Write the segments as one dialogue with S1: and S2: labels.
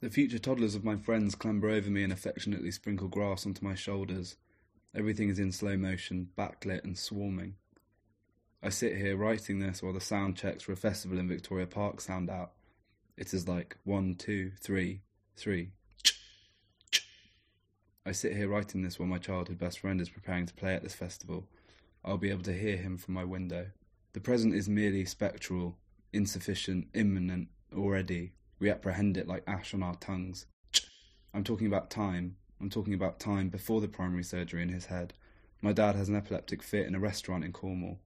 S1: The future toddlers of my friends clamber over me and affectionately sprinkle grass onto my shoulders. Everything is in slow motion, backlit and swarming. I sit here writing this while the sound checks for a festival in Victoria Park sound out. It is like one, two, three, three. I sit here writing this while my childhood best friend is preparing to play at this festival. I'll be able to hear him from my window. The present is merely spectral, insufficient, imminent, already. We apprehend it like ash on our tongues. I'm talking about time. I'm talking about time before the primary surgery in his head. My dad has an epileptic fit in a restaurant in Cornwall.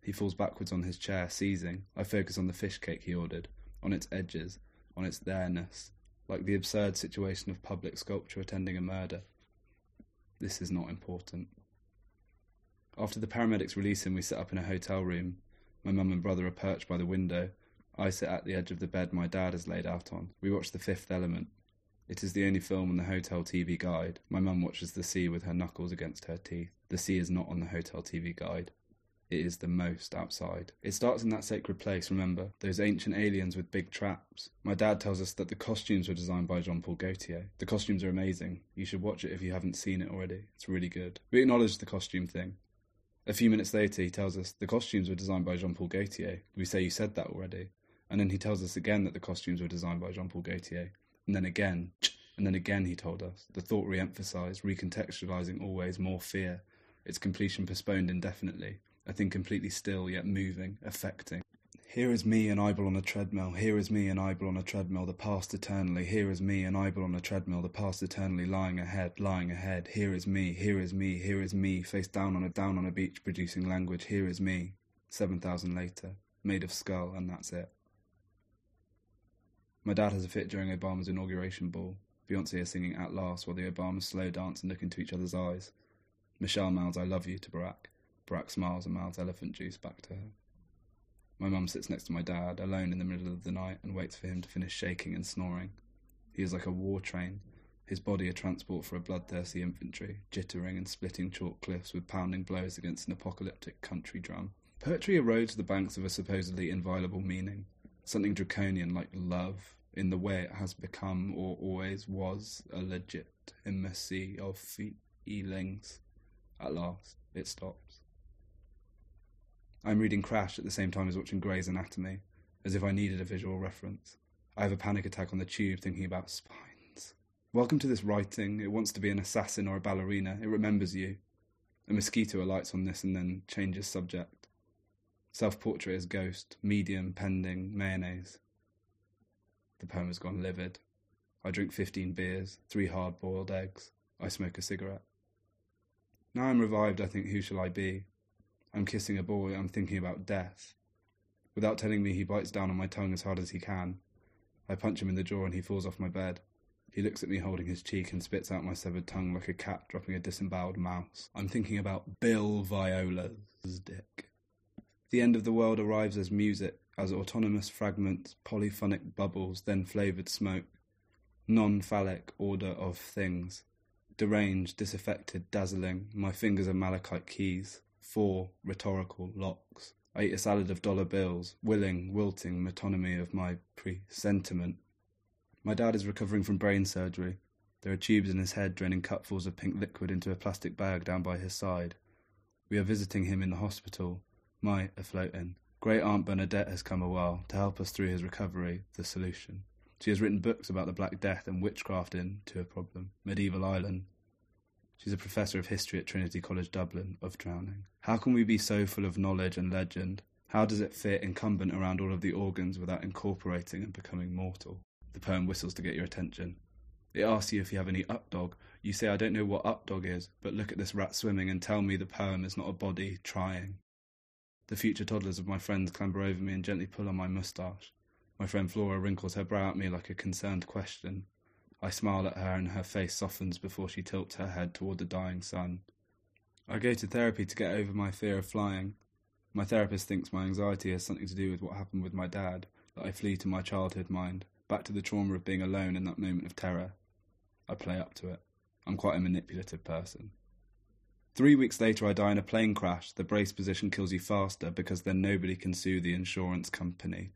S1: He falls backwards on his chair, seizing. I focus on the fish cake he ordered, on its edges, on its there-ness, like the absurd situation of public sculpture attending a murder. This is not important. After the paramedics release him, we sit up in a hotel room. My mum and brother are perched by the window. I sit at the edge of the bed my dad has laid out on. We watch The Fifth Element. It is the only film on the hotel TV guide. My mum watches the sea with her knuckles against her teeth. The sea is not on the hotel TV guide. It is the most outside. It starts in that sacred place, remember? Those ancient aliens with big traps. My dad tells us that the costumes were designed by Jean Paul Gaultier. The costumes are amazing. You should watch it if you haven't seen it already. It's really good. We acknowledge the costume thing. A few minutes later, he tells us the costumes were designed by Jean Paul Gaultier. We say you said that already. And then he tells us again that the costumes were designed by Jean Paul Gaultier. And then again, and then again he told us. The thought re emphasized, recontextualizing always more fear, its completion postponed indefinitely, a thing completely still yet moving, affecting. Here is me, an eyeball on a treadmill. Here is me, an eyeball on a treadmill, the past eternally. Here is me, an eyeball on a treadmill, the past eternally, lying ahead, lying ahead. Here is me, here is me, here is me, face down on a down on a beach, producing language. Here is me, seven thousand later, made of skull, and that's it. My dad has a fit during Obama's inauguration ball. Beyonce is singing At Last while the Obamas slow dance and look into each other's eyes. Michelle mouths I love you to Barack. Barack smiles and mouths elephant juice back to her. My mum sits next to my dad, alone in the middle of the night, and waits for him to finish shaking and snoring. He is like a war train, his body a transport for a bloodthirsty infantry, jittering and splitting chalk cliffs with pounding blows against an apocalyptic country drum. Poetry erodes the banks of a supposedly inviolable meaning, something draconian like love, in the way it has become or always was a legitimacy of feelings. At last, it stops. I'm reading Crash at the same time as watching Grey's Anatomy, as if I needed a visual reference. I have a panic attack on the tube thinking about spines. Welcome to this writing. It wants to be an assassin or a ballerina. It remembers you. A mosquito alights on this and then changes subject. Self portrait as ghost, medium, pending, mayonnaise. The poem has gone livid. I drink 15 beers, three hard boiled eggs. I smoke a cigarette. Now I'm revived, I think, who shall I be? I'm kissing a boy, I'm thinking about death. Without telling me, he bites down on my tongue as hard as he can. I punch him in the jaw and he falls off my bed. He looks at me holding his cheek and spits out my severed tongue like a cat dropping a disemboweled mouse. I'm thinking about Bill Viola's dick. The end of the world arrives as music, as autonomous fragments, polyphonic bubbles, then flavoured smoke. Non phallic order of things. Deranged, disaffected, dazzling, my fingers are malachite keys for rhetorical locks. I eat a salad of dollar bills, willing, wilting metonymy of my presentiment. My dad is recovering from brain surgery. There are tubes in his head draining cupfuls of pink liquid into a plastic bag down by his side. We are visiting him in the hospital, my afloat in. Great Aunt Bernadette has come a while to help us through his recovery, the solution. She has written books about the Black Death and witchcraft in To a Problem, Medieval Ireland, She's a professor of history at Trinity College Dublin, of drowning. How can we be so full of knowledge and legend? How does it fit incumbent around all of the organs without incorporating and becoming mortal? The poem whistles to get your attention. It asks you if you have any updog. You say, I don't know what updog is, but look at this rat swimming and tell me the poem is not a body trying. The future toddlers of my friends clamber over me and gently pull on my moustache. My friend Flora wrinkles her brow at me like a concerned question. I smile at her and her face softens before she tilts her head toward the dying sun. I go to therapy to get over my fear of flying. My therapist thinks my anxiety has something to do with what happened with my dad, that I flee to my childhood mind, back to the trauma of being alone in that moment of terror. I play up to it. I'm quite a manipulative person. Three weeks later, I die in a plane crash. The brace position kills you faster because then nobody can sue the insurance company.